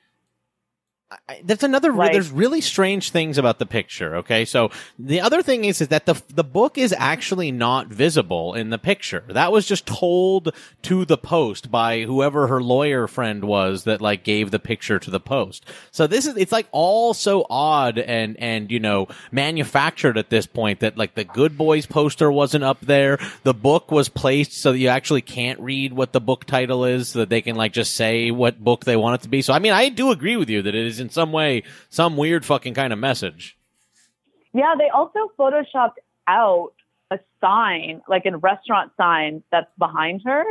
I- That's another. Like- there's really strange things about the picture. Okay, so the other thing is is that the the book is actually not visible in the picture. That was just told to the post by whoever her lawyer friend was that like gave the picture to the post. So this is it's like all so odd and and you know manufactured at this point that like the Good Boys poster wasn't up there. The book was placed so that you actually can't read what the book title is, so that they can like just say what book they want it to be. So I mean, I do agree with you that it is in some way some weird fucking kind of message. Yeah, they also photoshopped out a sign, like a restaurant sign that's behind her.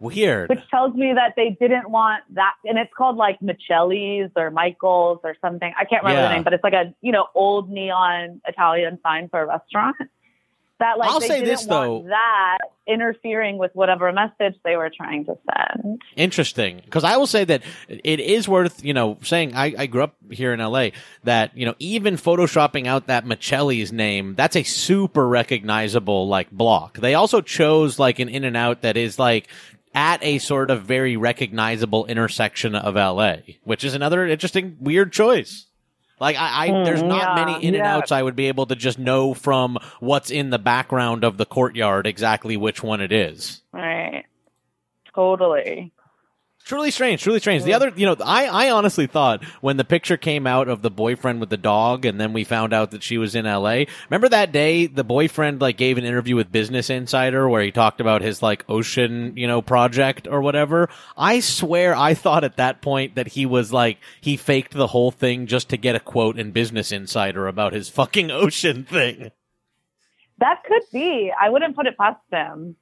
Weird. which tells me that they didn't want that and it's called like Michelli's or Michael's or something. I can't remember Yeah. the name, but it's like a you know old neon Italian sign for a restaurant. That like I'll say this, though. that interfering with whatever message they were trying to send. Interesting. Because I will say that it is worth, you know, saying I, I grew up here in LA that, you know, even photoshopping out that Michelli's name, that's a super recognizable, like, block. They also chose, like, an in and out that is, like, at a sort of very recognizable intersection of LA, which is another interesting, weird choice. Like I, I hmm, there's not yeah, many in and outs I would be able to just know from what's in the background of the courtyard exactly which one it is. Right. Totally. Truly strange, truly strange. The other, you know, I, I honestly thought when the picture came out of the boyfriend with the dog and then we found out that she was in LA. Remember that day the boyfriend like gave an interview with Business Insider where he talked about his like ocean, you know, project or whatever? I swear I thought at that point that he was like, he faked the whole thing just to get a quote in Business Insider about his fucking ocean thing. That could be. I wouldn't put it past them.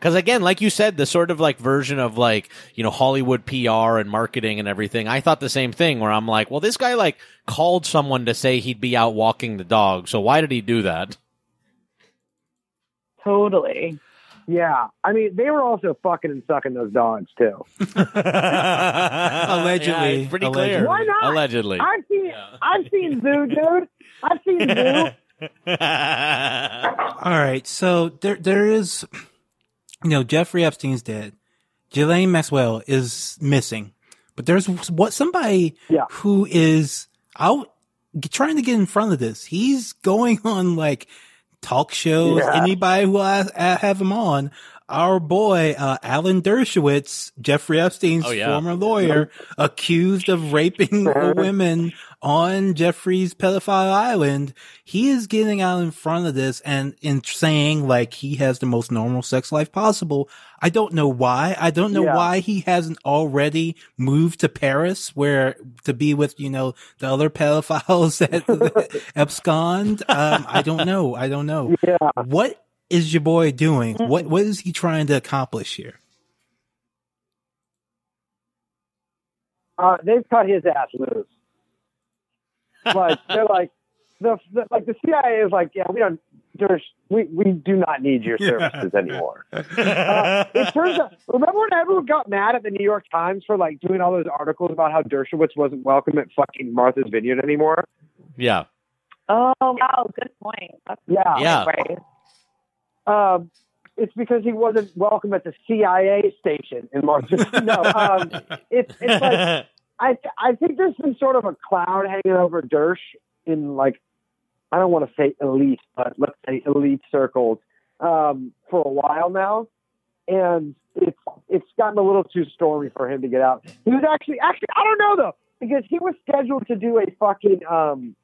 Cause again, like you said, the sort of like version of like, you know, Hollywood PR and marketing and everything, I thought the same thing where I'm like, well, this guy like called someone to say he'd be out walking the dog. So why did he do that? Totally. Yeah, I mean they were also fucking and sucking those dogs too. Allegedly. it's pretty Allegedly. clear. Why not? Allegedly. I've seen I've seen Zoo, dude. I've seen Zoo. All right, so there there is, you know, Jeffrey Epstein's dead. Ghislaine Maxwell is missing, but there's what somebody Yeah. who is out trying to get in front of this. He's going on like talk shows. Yeah. Anybody who I, I have him on, our boy uh, Alan Dershowitz, Jeffrey Epstein's Oh, yeah. former lawyer, accused of raping women on Jeffrey's pedophile island, he is getting out in front of this and in saying like he has the most normal sex life possible. I don't know why. I don't know Yeah. why he hasn't already moved to Paris where to be with, you know, the other pedophiles that abscond. Um, I don't know. I don't know. Yeah. What is your boy doing? What what is he trying to accomplish here? Uh, they've cut his ass loose. Like they're like the, the like the CIA is like, yeah, we don't. There's, we we do not need your services anymore. Uh, it turns out. Remember when everyone got mad at the New York Times for like doing all those articles about how Dershowitz wasn't welcome at fucking Martha's Vineyard anymore? Yeah. Oh, wow, good point. That's Yeah. Yeah. right. Um, it's because he wasn't welcome at the CIA station in Martha's. no, um, it's it's like I I think there's been sort of a cloud hanging over Dersh in like I don't want to say elite, but let's say elite circles um, for a while now, and it's it's gotten a little too stormy for him to get out. He was actually actually I don't know though because he was scheduled to do a fucking um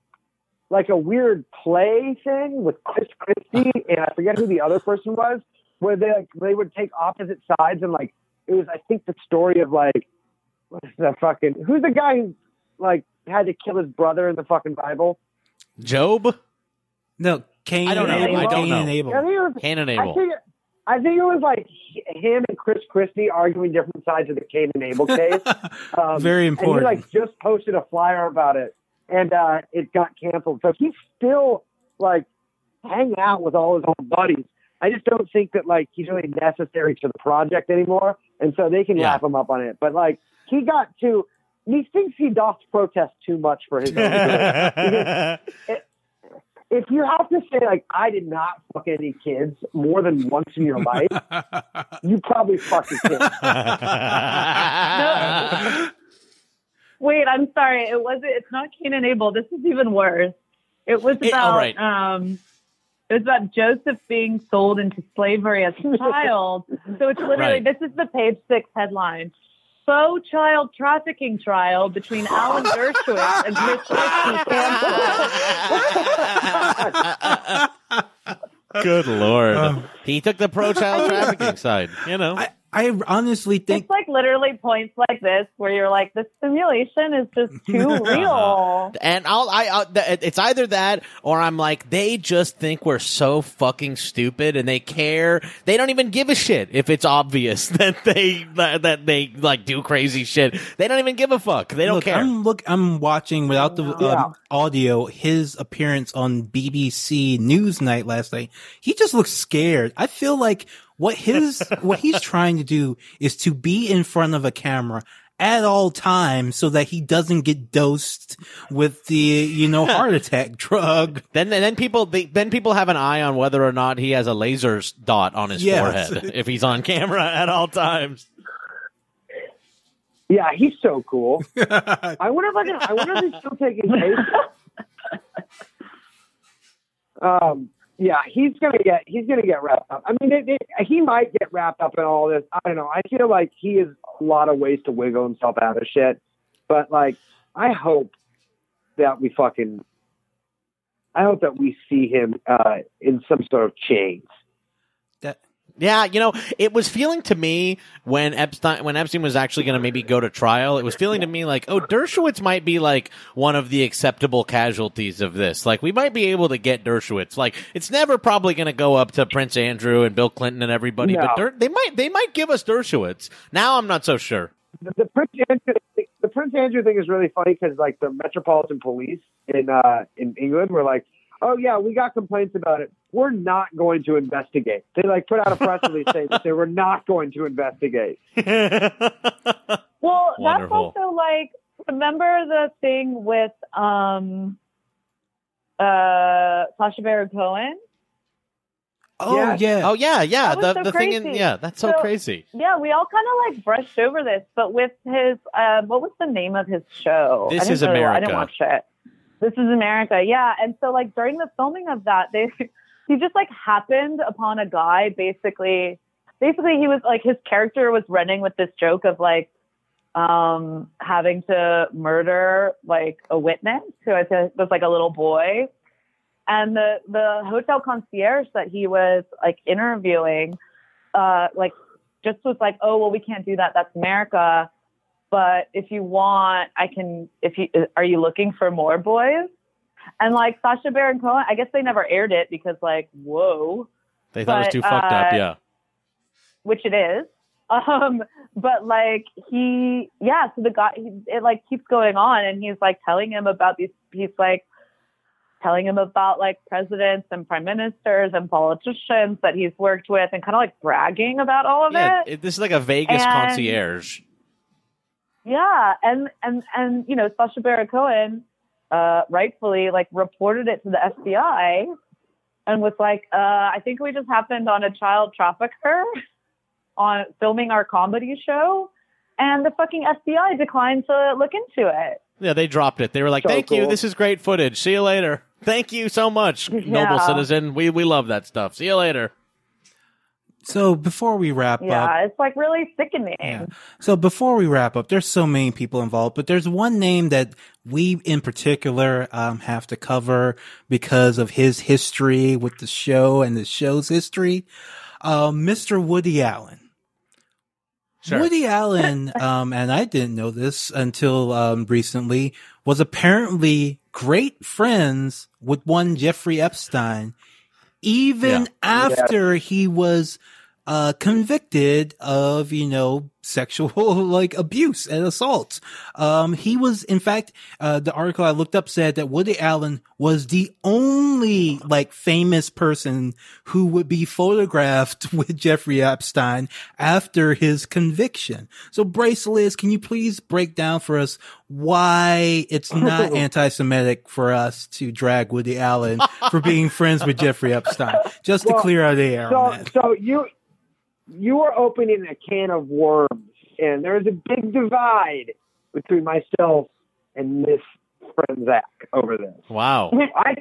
like a weird play thing with Chris Christie and I forget who the other person was where they like they would take opposite sides and like it was I think the story of like what's the fucking who's the guy who like had to kill his brother in the fucking Bible? Job? No, Cain. I don't know. Abel. I don't Cain know. and Abel. I think it was Cain and I Abel. think, I think it was like him and Chris Christie arguing different sides of the Cain and Abel case. Um, Very And important. he like just posted a flyer about it, and uh, it got canceled. So he's still like hanging out with all his old buddies. I just don't think that like he's really necessary to the project anymore, and so they can Yeah. wrap him up on it. But like he got to, he thinks he doth protest too much for his own good. if you have to say like I did not fuck any kids more than once in your life, you probably fucked a kid. Wait, I'm sorry. It wasn't. It's not Cain and Abel. This is even worse. It was It- about. all right. Um, it was about Joseph being sold into slavery as a child. so it's literally Right. this is the page six headline: "Faux child trafficking trial between Alan Dershowitz and Chris Christie." Good lord. Um, he took the pro child trafficking side, you know. I, I honestly think It's like literally points like this where you're like, the simulation is just too real. And I'll, I, I'll, it's either that or I'm like, they just think we're so fucking stupid and they care. They don't even give a shit if it's obvious that they, that, that they like do crazy shit. They don't even give a fuck. They don't look, care. I'm look. I'm watching without the Yeah. um, audio. His appearance on BBC Newsnight last night. He just looks scared. I feel like what his what he's trying to do is to be in front of a camera at all times so that he doesn't get dosed with the you know heart attack drug. Then, then people, they, then people have an eye on whether or not he has a laser dot on his Yes. forehead if he's on camera at all times. Yeah, he's so cool. I wonder if I can. I wonder if he's still taking cases. um, yeah, he's gonna get. He's gonna get wrapped up. I mean, it, it, he might get wrapped up in all this. I don't know. I feel like he has a lot of ways to wiggle himself out of shit. But like, I hope that we fucking. I hope that we see him uh, in some sort of chains. Yeah, you know, it was feeling to me when Epstein when Epstein was actually going to maybe go to trial. It was feeling to me like, oh, Dershowitz might be like one of the acceptable casualties of this. Like, we might be able to get Dershowitz. Like, it's never probably going to go up to Prince Andrew and Bill Clinton and everybody, but Der- they might they might give us Dershowitz. Now, I'm not so sure. the, the Prince Andrew thing, the Prince Andrew thing is really funny because like the Metropolitan Police in uh, in England were like, oh yeah, we got complaints about it. We're not going to investigate. They like put out a press release saying that they were not going to investigate. Well, Wonderful. that's also like remember the thing with um uh Sacha Baron Cohen? oh Yeah. yeah. oh yeah, yeah. The so the thing in yeah, that's so, So- crazy. Yeah, we all kind of like brushed over this, but with his uh, what was the name of his show? This I didn't is really- I didn't watch it. This is America, yeah. And so like during the filming of that, they he just like happened upon a guy basically basically he was like his character was running with this joke of like um having to murder like a witness who I think was like a little boy. And the the hotel concierge that he was like interviewing uh like just was like, "Oh, well we can't do that. That's America." But if you want, I can if you are you looking for more boys? And like Sacha Baron Cohen, I guess they never aired it because like, whoa They thought it was But, too fucked up. uh, Yeah. which it is. Um, but like he, yeah. So the guy, he, it like keeps going on, and he's like telling him about these. He's like telling him about like presidents and prime ministers and politicians that he's worked with, and kind of like bragging about all of Yeah, it. it, this is like a Vegas And- concierge. Yeah, and and and you know, Sacha Baron Cohen, uh, rightfully like reported it to the FBI, and was like, uh, "I think we just happened on a child trafficker on filming our comedy show." And the fucking FBI declined to look into it. Yeah, they dropped it. They were like, So "Thank you. This is great footage. See you later. Thank you so much, noble citizen. We we love that stuff. See you later." So before we wrap up, Yeah, it's like really sickening. Yeah. So before we wrap up, there's so many people involved, but there's one name that we in particular um, have to cover because of his history with the show and the show's history. Um, Mr. Woody Allen. Sure. Woody Allen, um, and I didn't know this until um, recently, was apparently great friends with one Jeffrey Epstein, even Yeah. after he was uh, convicted of, you know, sexual like abuse and assault. Um, he was, in fact, uh, the article I looked up said that Woody Allen was the only like famous person who would be photographed with Jeffrey Epstein after his conviction. So Brace Liz, can you please break down for us why it's not anti-Semitic for us to drag Woody Allen for being friends with Jeffrey Epstein? Just to Well, clear our air on So, so you you are opening a can of worms, and there is a big divide between myself and this friend Zach over this. Wow. I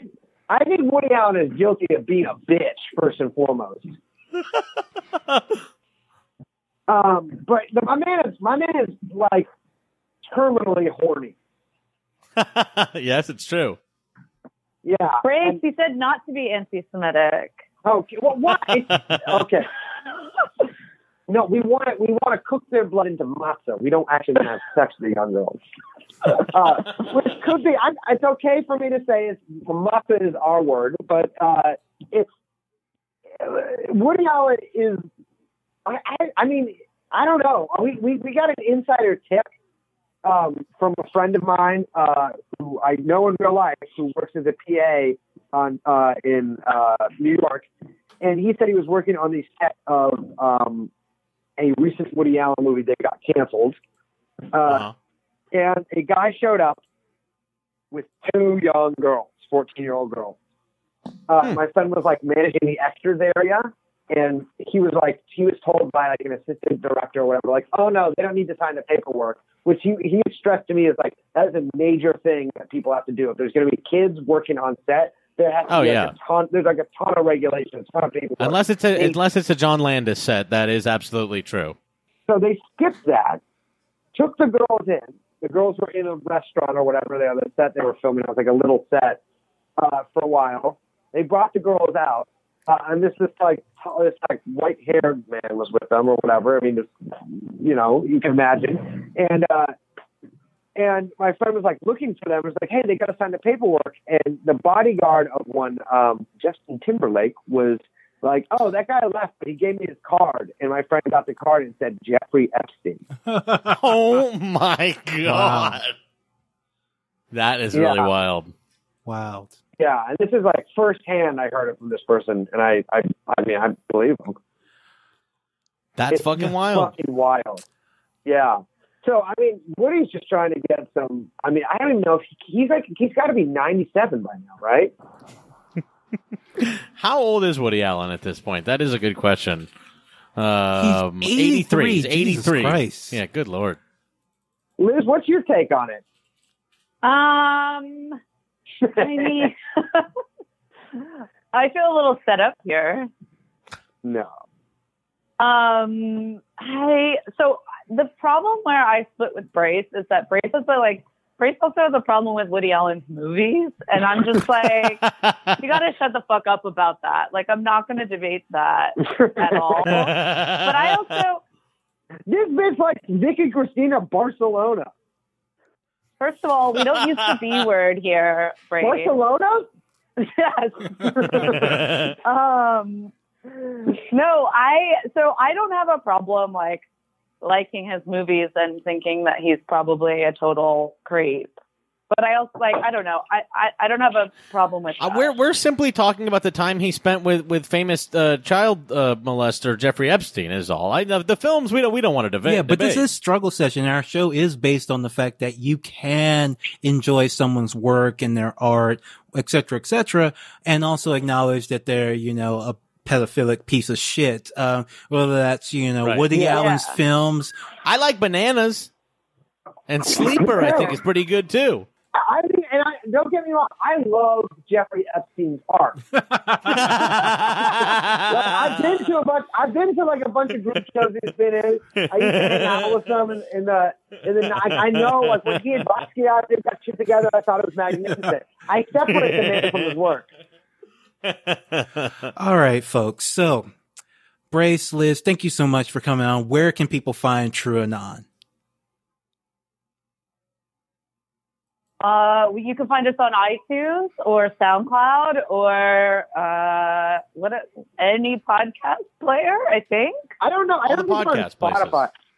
I think Woody Allen is guilty of being a bitch first and foremost. um, but the, my man is my man is like terminally horny. yes, it's true. Yeah. Brace, And- he said not to be anti-Semitic. okay. Well, why? okay. No, we want to, we want to cook their blood into matzah. We don't actually have sex with the young girls. Uh, which could be. I, it's okay for me to say it's matzah is our word, but uh, it's Woody Allen is. I, I, I mean, I don't know. We, we we got an insider tip um, from a friend of mine uh, who I know in real life, who works as a PA on uh, in uh, New York, and he said he was working on the set of um, a recent Woody Allen movie that got canceled, uh, Uh-huh. and a guy showed up with two young girls, fourteen-year-old girls. Uh, Hmm. My son was like managing the extras area, and he was like, he was told by like an assistant director or whatever, like, oh no, they don't need to sign the paperwork. Which he he stressed to me is like that is a major thing that people have to do. If there's going to be kids working on set, there has to Oh, be like yeah. a ton. There's like a ton of regulations, ton of paperwork. Unless it's a They- unless it's a John Landis set, that is absolutely true. So they skipped that, took the girls in. The girls were in a restaurant or whatever they the set they were filming. It was like a little set uh, for a while. They brought the girls out, uh, and this this like this like white haired man was with them or whatever. I mean, just you know, you can imagine. And uh, and my friend was like looking for them. Was like, hey, they got to sign the paperwork. And the bodyguard of one, um, Justin Timberlake, was like, oh, that guy left, but he gave me his card. And my friend got the card and said Jeffrey Epstein. Oh my god. That is really Yeah. wild. Wow. Yeah, and this is like firsthand. I heard it from this person, and I, I, I mean, I believe him. That's It's fucking wild. Fucking wild. Yeah. So I mean, Woody's just trying to get some. I mean, I don't even know if he, he's like he's got to be ninety-seven by now, right? How old is Woody Allen at this point? That is a good question. Um, He's 83. He's Jesus 83. Christ. Yeah, good lord. Liz, what's your take on it? Um, I mean, I feel a little set up here. no. Um, I so the problem where I split with Brace is that Brace is like Brace also has a problem with Woody Allen's movies, and I'm just like, you got to shut the fuck up about that. Like, I'm not going to debate that at all. but I also, This bitch like Vicky Cristina Barcelona. first of all, we don't use the B word here, Brace. Barcelona? yes. um, no, I so I don't have a problem like liking his movies and thinking that he's probably a total creep. But I also like I don't know. I I, I don't have a problem with Uh, we're we're simply talking about the time he spent with with famous uh, child uh, molester Jeffrey Epstein. Is all. I the films we don't we don't want to debate. yeah, but this is struggle session. Our show is based on the fact that you can enjoy someone's work and their art, et cetera, et cetera, and also acknowledge that they're, you know, a pedophilic piece of shit. Um, whether that's, you know, Right. Woody Yeah. Allen's films. I like bananas and Sleeper. I think is pretty good too. I mean, and I, don't get me wrong, I love Jeffrey Epstein's art. Like, I've been to a bunch. I've been to like a bunch of group shows he's been in. I used to hang out with them in, in the in the. I, I know like when he and Basquiat did that shit together, I thought it was magnificent. I separate the man from his work. All right, folks. So, Brace, Liz, thank you so much for coming on. Where can people find TrueAnon? Uh, you can find us on iTunes or SoundCloud or uh, what any podcast player. I think. I don't know. I All don't the think we're on podcast places.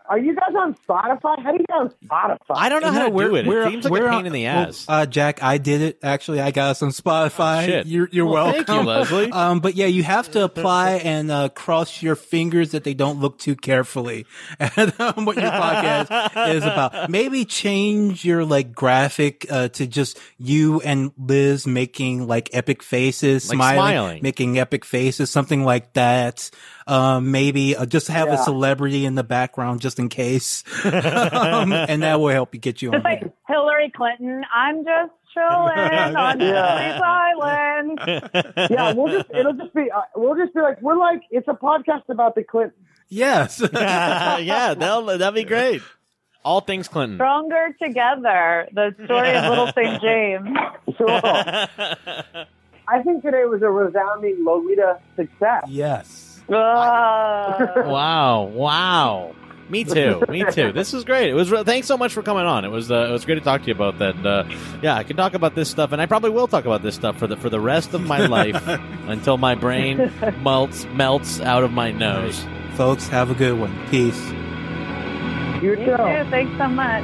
Spotify. Are you guys on Spotify? How do you get on Spotify? I don't know how to do it. It seems like a pain in the ass. uh, Jack, I did it. Actually, I got us on Spotify. Oh, shit. You're, you're Well, welcome. thank you, Leslie. Um, but yeah, you have to apply and uh, cross your fingers that they don't look too carefully at um, what your podcast is about. Maybe change your like graphic uh, to just you and Liz making like epic faces, Like smiling, smiling. making epic faces, something like that. Um, maybe uh, just have a celebrity in the background just in case, um, and that will help you get you on. Just like there. Hillary Clinton. I'm just chilling on Yeah. Island. Yeah, we'll just it'll just be uh, we'll just be like we're like it's a podcast about the Clintons. Yes. yeah, that'll, that'd be great. All things Clinton. Stronger together. The story of Little St. James. So I think today was a resounding Lolita success. yes. Ugh. wow, wow. Me too. Me too. This was great. It was. Re- thanks so much for coming on. It was. Uh, it was great to talk to you about that. Uh, yeah, I can talk about this stuff, and I probably will talk about this stuff for the for the rest of my life until my brain melts melts out of my nose. Folks, have a good one. Peace. You You too. too. Thanks so much.